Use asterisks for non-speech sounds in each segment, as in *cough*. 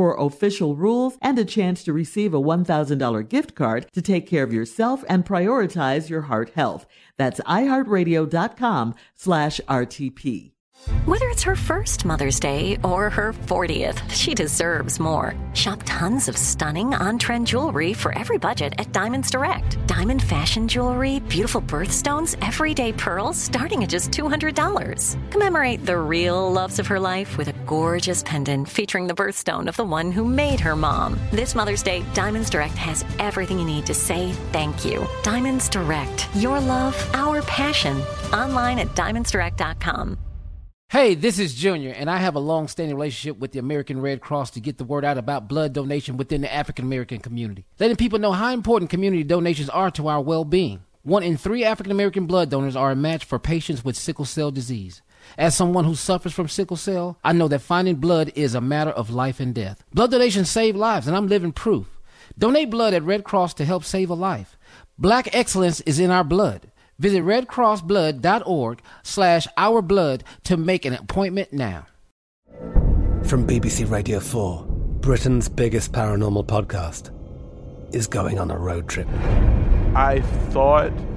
for official rules and a chance to receive a $1,000 gift card to take care of yourself and prioritize your heart health. That's iheartradio.com slash RTP. Whether it's her first Mother's Day or her 40th, she deserves more. Shop tons of stunning on trend jewelry for every budget at Diamonds Direct. Diamond fashion jewelry, beautiful birthstones, everyday pearls starting at just $200. Commemorate the real loves of her life with a gorgeous pendant featuring the birthstone of the one who made her mom. This Mother's Day, Diamonds Direct has everything you need to say thank you. Diamonds Direct, your love, our passion. Online at diamondsdirect.com. Hey, this is Junior, and I have a long standing relationship with the American Red Cross to get the word out about blood donation within the African American community, letting people know how important community donations are to our well being. One in three African American blood donors are a match for patients with sickle cell disease. As someone who suffers from sickle cell, I know that finding blood is a matter of life and death. Blood donations save lives, and I'm living proof. Donate blood at Red Cross to help save a life. Black excellence is in our blood. Visit redcrossblood.org slash ourblood to make an appointment now. From BBC Radio 4, Britain's biggest paranormal podcast is going on a road trip. I thought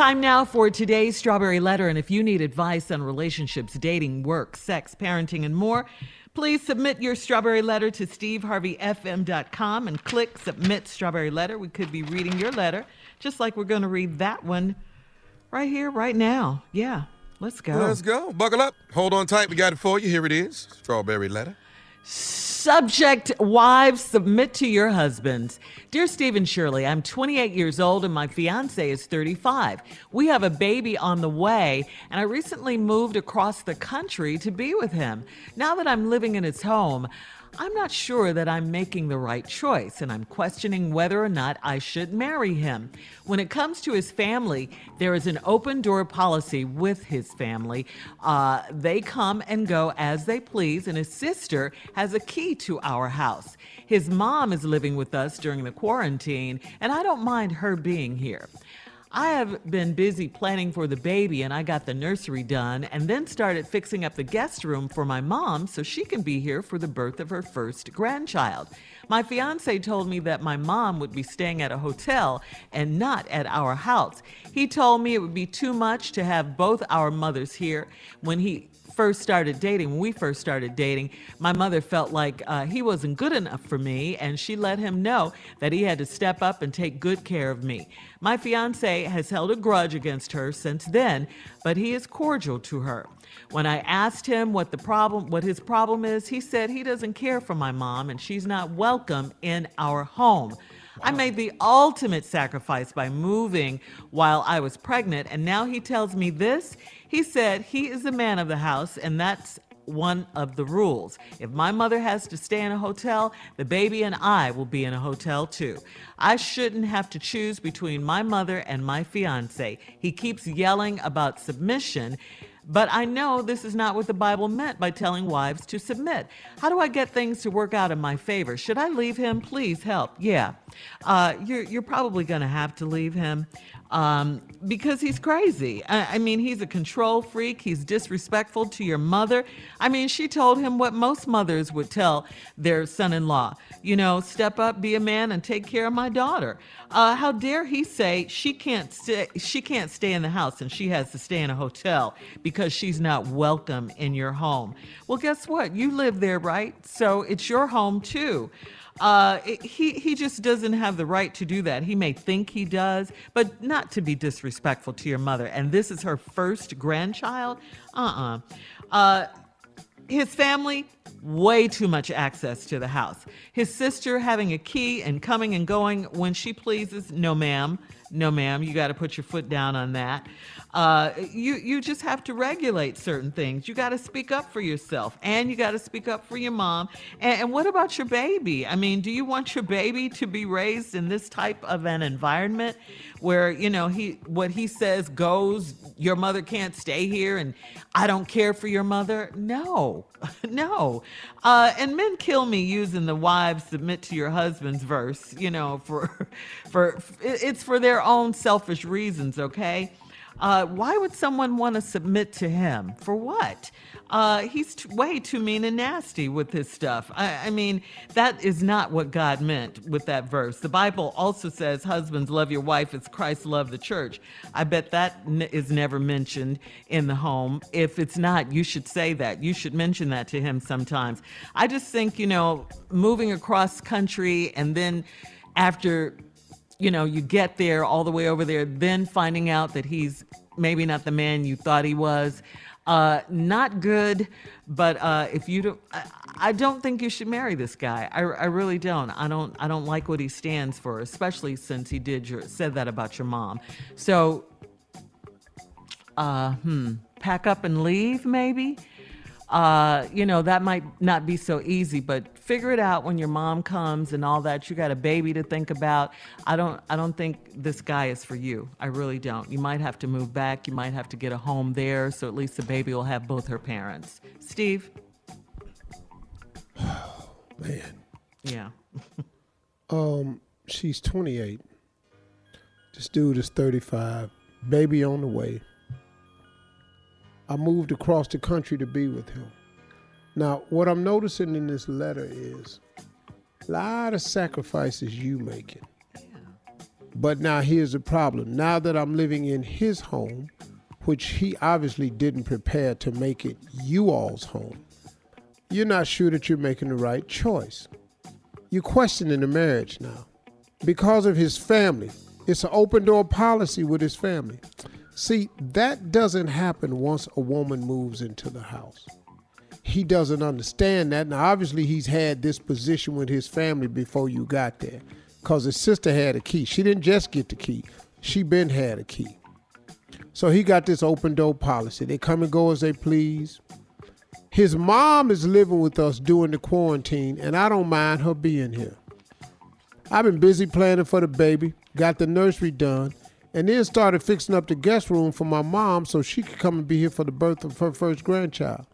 Time now for today's Strawberry Letter. And if you need advice on relationships, dating, work, sex, parenting, and more, please submit your Strawberry Letter to steveharveyfm.com and click Submit Strawberry Letter. We could be reading your letter, just like we're going to read that one right here, right now. Yeah. Let's go. Let's go. Buckle up. Hold on tight. We got it for you. Here it is. Strawberry letter. Subject Wives submit to your husbands. Dear Stephen Shirley, I'm 28 years old and my fiance is 35. We have a baby on the way, and I recently moved across the country to be with him. Now that I'm living in his home, I'm not sure that I'm making the right choice, and I'm questioning whether or not I should marry him. When it comes to his family, there is an open door policy with his family. Uh, they come and go as they please, and his sister has a key to our house. His mom is living with us during the quarantine, and I don't mind her being here. I have been busy planning for the baby and I got the nursery done and then started fixing up the guest room for my mom so she can be here for the birth of her first grandchild. My fiance told me that my mom would be staying at a hotel and not at our house. He told me it would be too much to have both our mothers here. When he first started dating, when we first started dating, my mother felt like uh, he wasn't good enough for me, and she let him know that he had to step up and take good care of me. My fiance has held a grudge against her since then, but he is cordial to her. When I asked him what the problem what his problem is, he said he doesn't care for my mom and she's not welcome in our home. I made the ultimate sacrifice by moving while I was pregnant, and now he tells me this. He said he is the man of the house, and that's one of the rules. If my mother has to stay in a hotel, the baby and I will be in a hotel too. I shouldn't have to choose between my mother and my fiance. He keeps yelling about submission. But I know this is not what the Bible meant by telling wives to submit. How do I get things to work out in my favor? Should I leave him? Please help. Yeah. Uh, you're, you're probably going to have to leave him um, because he's crazy. I, I, mean, he's a control freak. He's disrespectful to your mother. I mean, she told him what most mothers would tell their son in law you know, step up, be a man, and take care of my daughter. Uh, how dare he say she can't stay, she can't stay in the house and she has to stay in a hotel because she's not welcome in your home? Well, guess what? You live there, right? So it's your home too. Uh, he he just doesn't have the right to do that. He may think he does, but not to be disrespectful to your mother. And this is her first grandchild. Uh-uh. Uh His family way too much access to the house. His sister having a key and coming and going when she pleases. No, ma'am. No, ma'am. You got to put your foot down on that. Uh, you you just have to regulate certain things. You got to speak up for yourself, and you got to speak up for your mom. And, and what about your baby? I mean, do you want your baby to be raised in this type of an environment where you know he what he says goes? Your mother can't stay here, and I don't care for your mother. No, *laughs* no. Uh, and men kill me using the wives submit to your husband's verse. You know, for *laughs* for it's for their own selfish reasons. Okay. Uh, why would someone want to submit to him? For what? Uh, he's t- way too mean and nasty with his stuff. I, I, mean, that is not what God meant with that verse. The Bible also says, Husbands, love your wife as Christ loved the church. I bet that n- is never mentioned in the home. If it's not, you should say that. You should mention that to him sometimes. I just think, you know, moving across country and then after you know, you get there all the way over there, then finding out that he's maybe not the man you thought he was. Uh, not good, but uh, if you don't, I, I, don't think you should marry this guy. I, I really don't. I don't. I don't like what he stands for, especially since he did your said that about your mom. So, uh, hmm, pack up and leave, maybe uh, you know, that might not be so easy, but figure it out when your mom comes and all that. You got a baby to think about. I don't I don't think this guy is for you. I really don't. You might have to move back. You might have to get a home there so at least the baby will have both her parents. Steve? *sighs* Man. Yeah. *laughs* um, she's 28. This dude is 35. Baby on the way. I moved across the country to be with him. Now, what I'm noticing in this letter is a lot of sacrifices you making. But now here's the problem. Now that I'm living in his home, which he obviously didn't prepare to make it you all's home, you're not sure that you're making the right choice. You're questioning the marriage now because of his family. It's an open door policy with his family. See, that doesn't happen once a woman moves into the house. He doesn't understand that. Now, obviously, he's had this position with his family before you got there because his sister had a key. She didn't just get the key, she been had a key. So he got this open door policy. They come and go as they please. His mom is living with us during the quarantine, and I don't mind her being here. I've been busy planning for the baby, got the nursery done, and then started fixing up the guest room for my mom so she could come and be here for the birth of her first grandchild.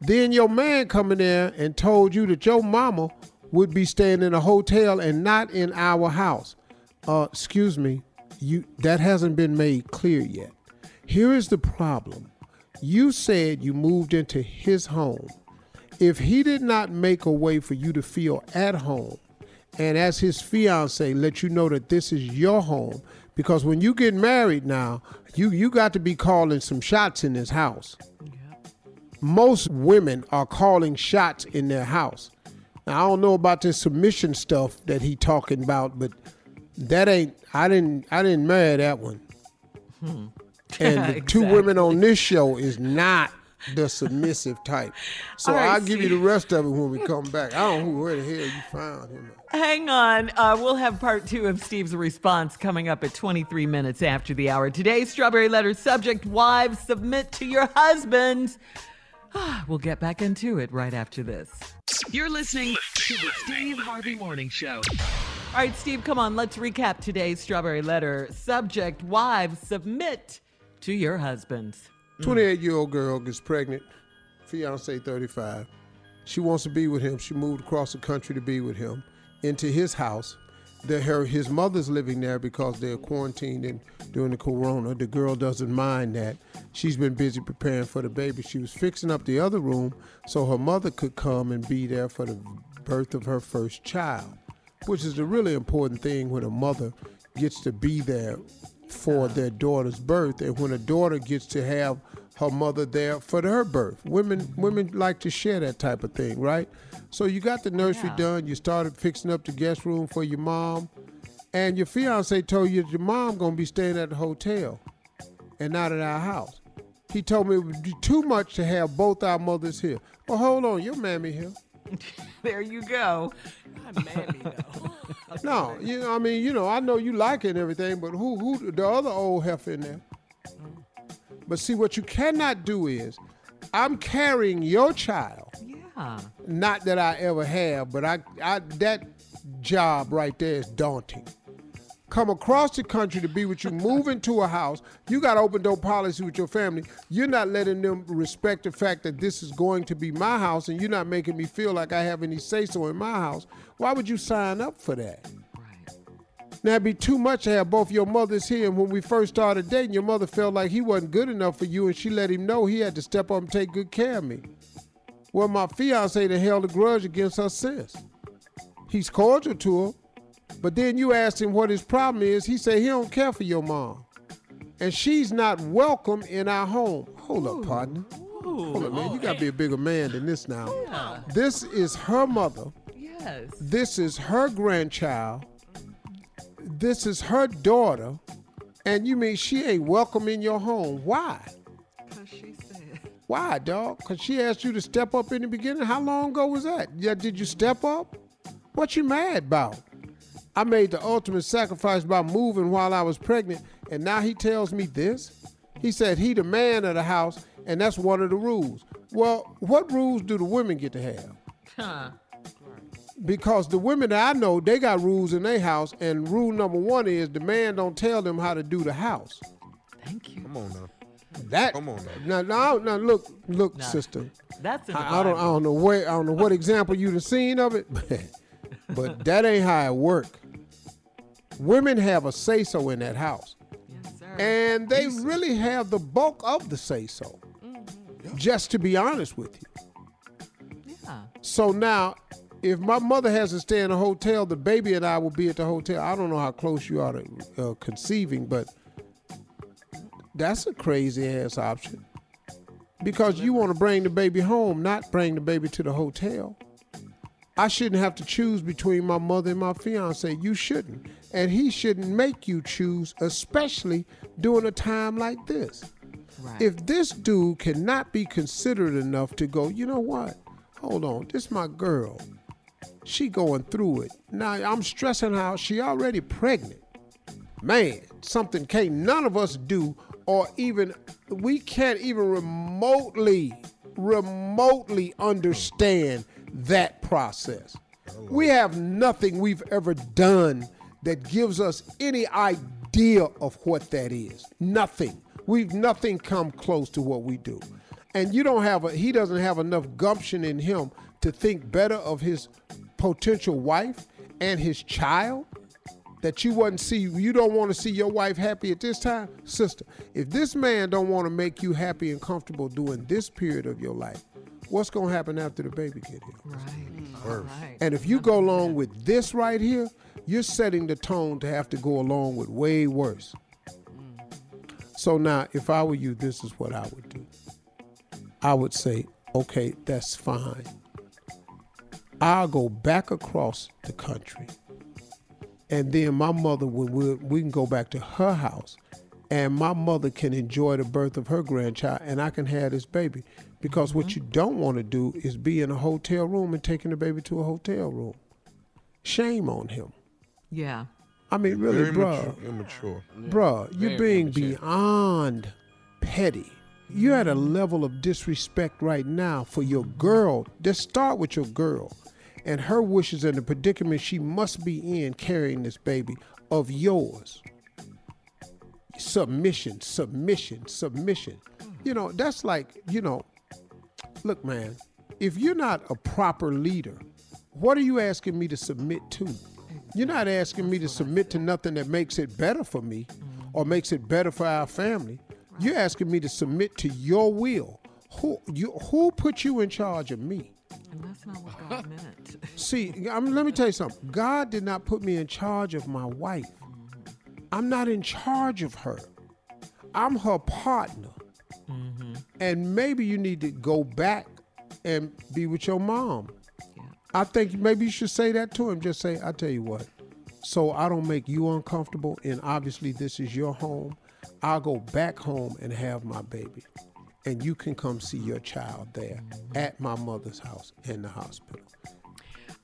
Then your man come in there and told you that your mama would be staying in a hotel and not in our house. Uh, excuse me, you that hasn't been made clear yet. Here is the problem. You said you moved into his home. If he did not make a way for you to feel at home, and as his fiance let you know that this is your home, because when you get married now, you you got to be calling some shots in this house. Most women are calling shots in their house. Now I don't know about this submission stuff that he talking about, but that ain't I didn't I didn't marry that one. Hmm. *laughs* And the exactly. two women on this show is not *laughs* the submissive type. So right, I'll give you the rest of it when we come back. I don't know where the hell you found him. Hang on. Uh, we'll have part two of Steve's response coming up at 23 minutes after the hour. Today's Strawberry Letter subject Wives, submit to your husbands. *sighs* we'll get back into it right after this. You're listening to the Steve Harvey Morning Show. All right, Steve, come on. Let's recap today's Strawberry Letter subject Wives, submit to your husbands. 28 year old girl gets pregnant, fiance 35. She wants to be with him. She moved across the country to be with him into his house. The, her, his mother's living there because they're quarantined and during the corona. The girl doesn't mind that. She's been busy preparing for the baby. She was fixing up the other room so her mother could come and be there for the birth of her first child, which is a really important thing when a mother gets to be there for their daughter's birth and when a daughter gets to have her mother there for her birth. Women women like to share that type of thing, right? So you got the nursery Yeah. done, you started fixing up the guest room for your mom, and your fiance told you that your mom gonna be staying at the hotel and not at our house. He told me it would be too much to have both our mothers here. Well, hold on, your mammy here. *laughs* There you go. *laughs* No, you know, I mean, you know, I know you like it and everything, but who, who, the other old heifer in there? But see, what you cannot do is, I'm carrying your child. Yeah. Not that I ever have, but I, I that job right there is daunting. Come across the country to be with you, move into a house. You got open door policy with your family. You're not letting them respect the fact that this is going to be my house, and you're not making me feel like I have any say so in my house. Why would you sign up for that? Now it'd be too much to have both your mothers here. And when we first started dating, your mother felt like he wasn't good enough for you, and she let him know he had to step up and take good care of me. Well, my fiance done held a grudge against her since. He's cordial to her, but then you asked him what his problem is. He said he don't care for your mom, and she's not welcome in our home. Hold up, partner. Hold up, man. You gotta be a bigger man than this now. This is her mother. Yes. This is her grandchild. This is her daughter. And you mean she ain't welcome in your home? Why? Because she said. Why, dog? Because she asked you to step up in the beginning? How long ago was that? Yeah, did you step up? What you mad about? I made the ultimate sacrifice by moving while I was pregnant, and now he tells me this? He said he the man of the house, and that's one of the rules. Well, what rules do the women get to have? Huh. Because the women that I know, they got rules in their house, and rule number one is the man don't tell them how to do the house. Thank you. Come on now. That Come on now. now, now, now look, look, No. sister. That's in I, I don't, I don't know where, I don't know what example you done seen of it, but *laughs* that ain't how it work. Women have a say so in that house, Yes, sir. and they really have the bulk of the say so. Mm-hmm. Just to be honest with you. yeah. So now, if my mother has to stay in a hotel, the baby and I will be at the hotel. I don't know how close you are to uh, conceiving, but that's a crazy ass option. Because you want to bring the baby home, not bring the baby to the hotel. I shouldn't have to choose between my mother and my fiance. You shouldn't. And he shouldn't make you choose, especially during a time like this. Right. If this dude cannot be considerate enough to go, you know what? Hold on, this is my girl. She going through it. Now I'm stressing out. She already pregnant. Man, something can't none of us do, or even we can't even remotely, remotely understand that process. We have nothing we've ever done that gives us any idea of what that is. Nothing. We've nothing come close to what we do. And you don't have a he doesn't have enough gumption in him to think better of his potential wife and his child? That you wouldn't see you don't want to see your wife happy at this time? Sister if this man don't want to make you happy and comfortable during this period of your life what's going to happen after the baby get here? Right. Mm-hmm. Right. and if you go along with this right here you're setting the tone to have to go along with way worse. Mm-hmm. So now if i were you this is what i would do. I would say okay that's fine i'll go back across the country and then my mother when we, we can go back to her house and my mother can enjoy the birth of her grandchild and i can have this baby because what mm-hmm. you don't want to do is be in a hotel room and taking the baby to a hotel room shame on him Yeah. i mean really Very bruh mature. Immature. bruh you're Very being immature. beyond petty you're at a level of disrespect right now for your girl just start with your girl and her wishes and the predicament she must be in carrying this baby of yours submission submission submission You know, that's like, you know, look, man, if you're not a proper leader, what are you asking me to submit to? You're not asking me to submit to nothing that makes it better for me or makes it better for our family. You're asking me to submit to your will. Who you who put you in charge of me? And that's not what God *laughs* meant. See, I'm, let me tell you something. God did not put me in charge of my wife. Mm-hmm. I'm not in charge of her. I'm her partner. Mm-hmm. And maybe you need to go back and be with your mom. I think maybe you should say that to him. Just say, I tell you what, so I don't make you uncomfortable, and obviously this is your home. I'll go back home and have my baby. And you can come see your child there at my mother's house in the hospital.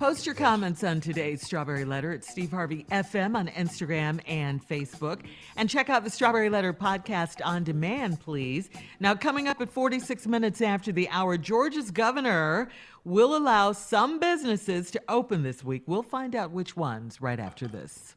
Post your comments on today's Strawberry Letter at Steve Harvey FM on Instagram and Facebook. And check out the Strawberry Letter podcast on demand, please. Now, coming up at 46 minutes after the hour, Georgia's governor will allow some businesses to open this week. We'll find out which ones right after this.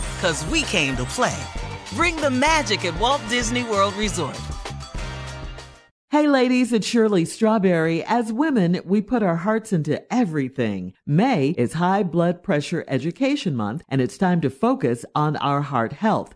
Cause we came to play. Bring the magic at Walt Disney World Resort. Hey ladies, it's Shirley Strawberry. As women, we put our hearts into everything. May is High Blood Pressure Education Month, and it's time to focus on our heart health.